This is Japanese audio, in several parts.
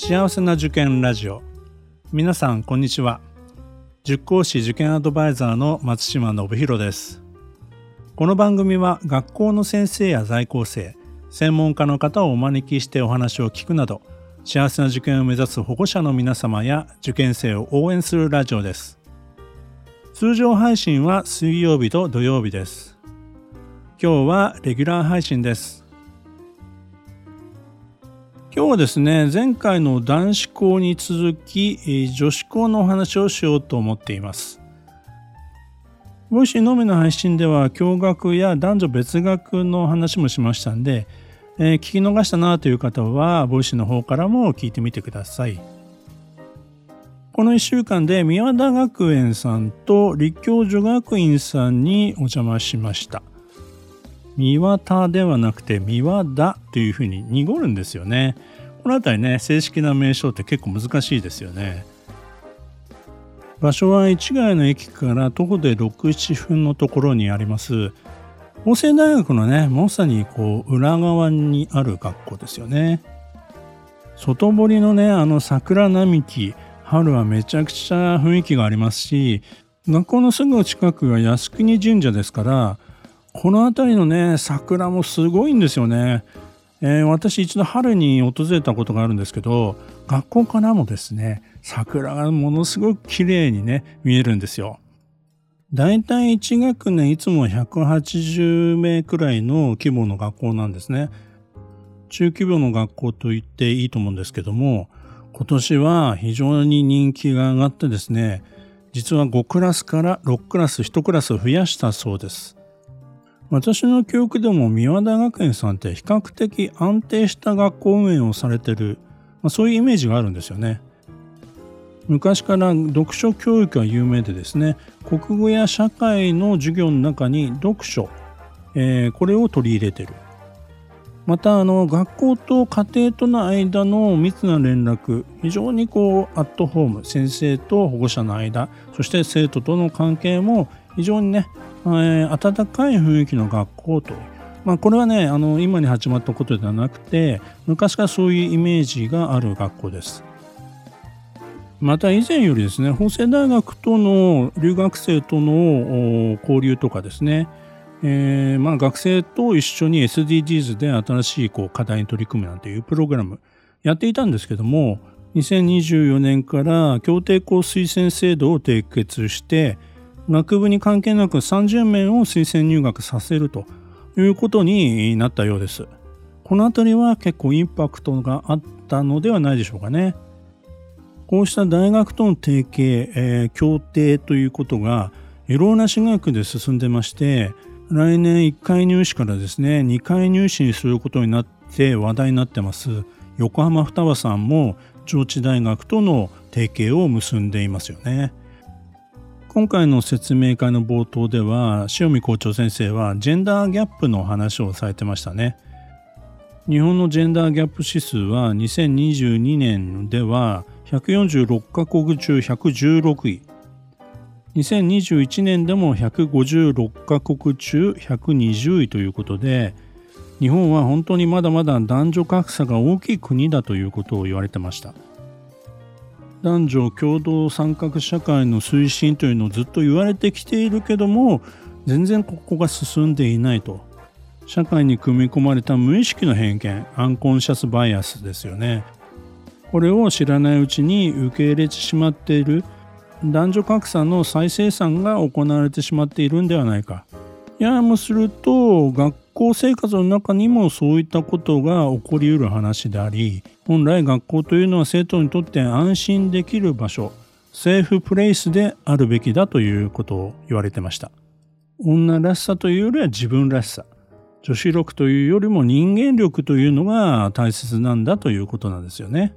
幸せな受験ラジオ。皆さんこんにちは。塾講師受験アドバイザーの松島信弘です。この番組は学校の先生や在校生専門家の方をお招きしてお話を聞くなど幸せな受験を目指す保護者の皆様や受験生を応援するラジオです。通常配信は水曜日と土曜日です。今日はレギュラー配信です。今日はですね前回の男子校に続き女子校のお話をしようと思っています。ボイシーのみの配信では共学や男女別学の話もしましたんで、えー、聞き逃したなという方はボイシーの方からも聞いてみてください。この1週間で三輪田学園さんと立教女学院さんにお邪魔しました。三輪ではなくて三輪田というふうに濁るんですよね。この辺りね、正式な名称って結構難しいですよね。場所は市ヶ谷の駅から徒歩で6、7分のところにあります。法政大学のね、まさにこう裏側にある学校ですよね。外堀のね、あの桜並木、春はめちゃくちゃ雰囲気がありますし、学校のすぐ近くが靖国神社ですから、この辺りのね桜もすごいんですよね、えー、私一度春に訪れたことがあるんですけど学校からもですね桜がものすごく綺麗にね見えるんですよ。だいたい1学年いつも180名くらいの規模の学校なんですね。中規模の学校と言っていいと思うんですけども今年は非常に人気が上がってですね実は5クラスから6クラス1クラス増やしたそうです。私の記憶でも三輪大学園さんって比較的安定した学校運営をされてる、まあ、そういうイメージがあるんですよね。昔から読書教育が有名でですね国語や社会の授業の中に読書、えー、これを取り入れてるまたあの学校と家庭との間の密な連絡非常にこうアットホーム先生と保護者の間そして生徒との関係も非常にねえー、温かい雰囲気の学校と、まあ、これはねあの今に始まったことではなくて昔からそういうイメージがある学校です。また以前よりですね法政大学との留学生との交流とかですね、えー、まあ学生と一緒に SDGs で新しいこう課題に取り組むなんていうプログラムやっていたんですけども2024年から協定校推薦制度を締結して学部に関係なく30名を推薦入学させるということになったようです。この辺りは結構インパクトがあったのではないでしょうかね。こうした大学との提携、えー、協定ということがいろんな私学で進んでまして来年1回入試からですね2回入試にすることになって話題になってます横浜双葉さんも上智大学との提携を結んでいますよね。今回の説明会の冒頭では塩見校長先生はジェンダーギャップの話をされてましたね日本のジェンダーギャップ指数は2022年では146カ国中116位2021年でも156カ国中120位ということで日本は本当にまだまだ男女格差が大きい国だということを言われてました。男女共同参画社会の推進というのをずっと言われてきているけども全然ここが進んでいないと。社会に組み込まれた無意識の偏見アンコンシャスバイアスですよね。これを知らないうちに受け入れてしまっている男女格差の再生産が行われてしまっているんではないか。やもすると学校生活の中にもそういったことが起こりうる話であり本来学校というのは生徒にとって安心できる場所セーフプレイスであるべきだということを言われてました。女らしさというよりは自分らしさ。女子力というよりも人間力というのが大切なんだということなんですよね。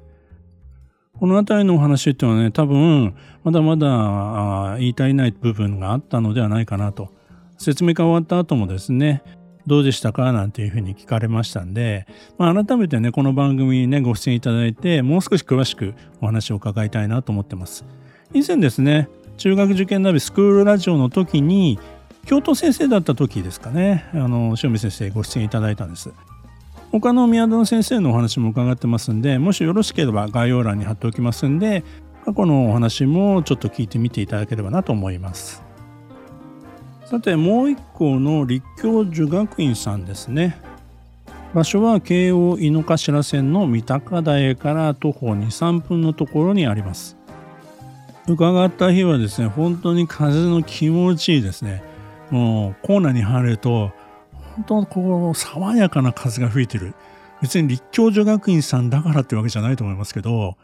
この辺りのお話っていうのはね多分まだまだ言い足りない部分があったのではないかなと説明会終わった後もですねどうでしたかなんていうふうに聞かれましたんで、まあ、改めてね、この番組にね、ご出演いただいて、もう少し詳しくお話を伺いたいなと思ってます。以前ですね、中学受験ナビスクールラジオの時に、教頭先生だった時ですかね、あの、塩見先生ご出演いただいたんです。他の宮田先生のお話も伺ってますんでもしよろしければ概要欄に貼っておきますんで過去のお話もちょっと聞いてみていただければなと思います。さてもう一校の立教女学院さんですね。場所は京王井の頭線の三鷹台から徒歩23分のところにあります。伺った日はですね本当に風の気持ちいいですね。もうコーナーに入ると本当こう爽やかな風が吹いてる。別に立教女学院さんだからってわけじゃないと思いますけど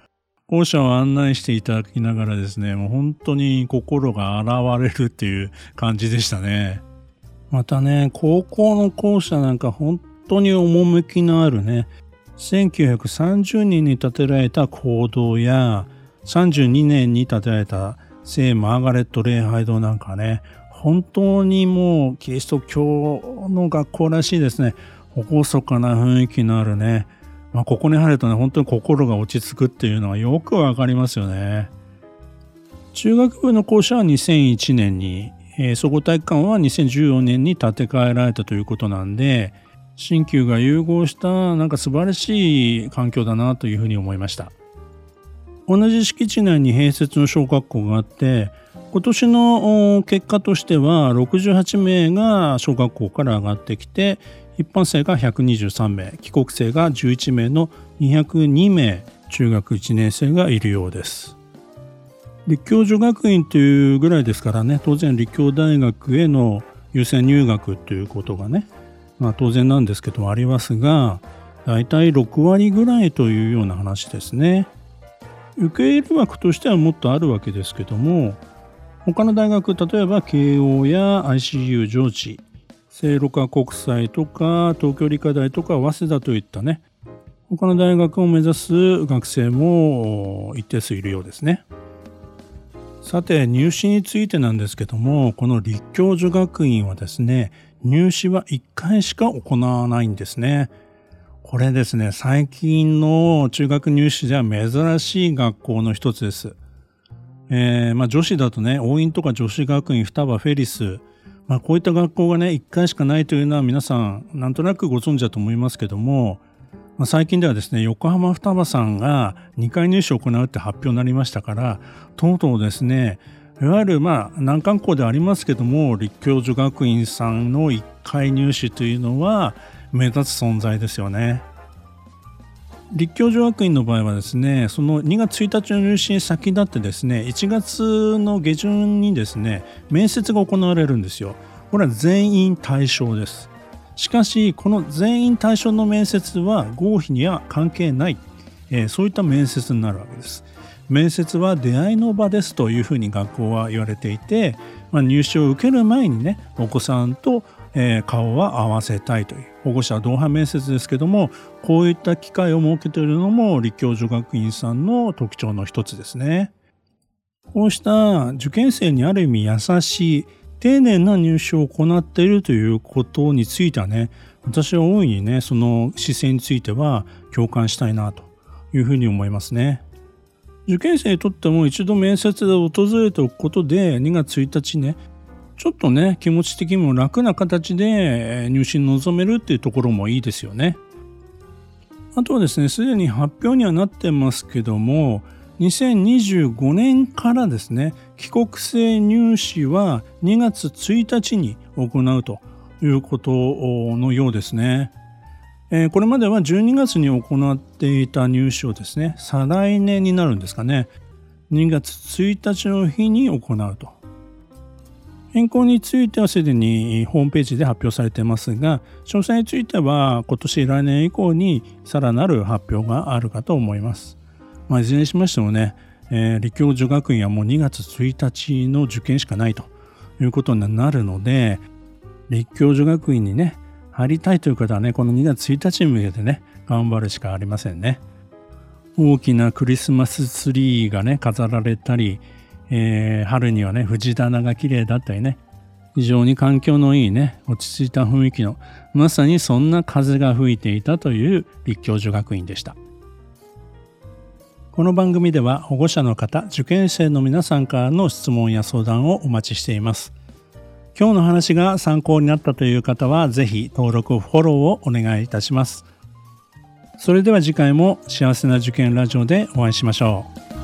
校舎を案内していただきながらですねもう本当に心が洗われるっていう感じでしたね。またね高校の校舎なんか本当に趣のあるね1930年に建てられた講堂や32年に建てられた聖マーガレット礼拝堂なんかね本当にもうキリスト教の学校らしいですね。厳かな雰囲気のあるね、まあ、ここに入るとね本当に心が落ち着くっていうのはよくわかりますよね。中学部の校舎は2001年に、えー、総合体育館は2014年に建て替えられたということなんで新旧が融合したなんか素晴らしい環境だなというふうに思いました。同じ敷地内に併設の小学校があって今年の結果としては68名が小学校から上がってきて一般生が123名帰国生が11名の202名中学1年生がいるようです。立教女学院というぐらいですからね当然立教大学への優先入学ということがねまあ当然なんですけどもありますが大体6割ぐらいというような話ですね。受け入れ枠としてはもっとあるわけですけども他の大学例えば慶応や ICU 上智。聖路加国際とか東京理科大とか早稲田といったね。他の大学を目指す学生も一定数いるようですね。さて入試についてなんですけどもこの立教女学院はですね入試は1回しか行わないんですね。これですね最近の中学入試では珍しい学校の一つです。えー、まあ、女子だとね、応院とか女子学院、双葉、フェリス、まあ、こういった学校がね、1回しかないというのは皆さん、なんとなくご存知だと思いますけども、まあ、最近ではですね、横浜双葉さんが2回入試を行うって発表になりましたから、とうとうですね、いわゆるまあ難関校でありますけども立教女学院さんの1回入試というのは目立つ存在ですよね。立教女学院の場合はですねその2月1日の入試に先立ってですね1月の下旬にですね面接が行われるんですよ。これは全員対象です。しかしこの全員対象の面接は合否には関係ない、えー、そういった面接になるわけです。面接は出会いの場ですというふうに学校は言われていて、まあ、入試を受ける前にねお子さんとえー、顔は合わせたいという保護者同伴面接ですけどもこういった機会を設けているのも立教女学院さんの特徴の一つですね。こうした受験生にある意味優しい丁寧な入試を行っているということについてはね私は大いにねその姿勢については共感したいなというふうに思いますね。受験生にとっても一度面接で訪れておくことで2月1日ねちょっとね気持ち的にも楽な形で入試に臨めるっていうところもいいですよね。あとはですねすでに発表にはなってますけども2025年からですね帰国生入試は2月1日に行うということのようですね。これまでは12月に行っていた入試をですね再来年になるんですかね2月1日の日に行うと変更についてはすでにホームページで発表されてますが詳細については今年来年以降にさらなる発表があるかと思います。まあ、いずれにしましてもね、えー、立教女学院はもう2月1日の受験しかないということになるので立教女学院にね入りたいという方はねこの2月1日に向けてね頑張るしかありませんね。大きなクリスマスツリーがね飾られたりえー、春にはね藤棚が綺麗だったりね。非常に環境のいいね落ち着いた雰囲気のまさにそんな風が吹いていたという立教女学院でした。この番組では保護者の方受験生の皆さんからの質問や相談をお待ちしています。今日の話が参考になったという方はぜひ登録フォローをお願いいたします。それでは次回も幸せな受験ラジオでお会いしましょう。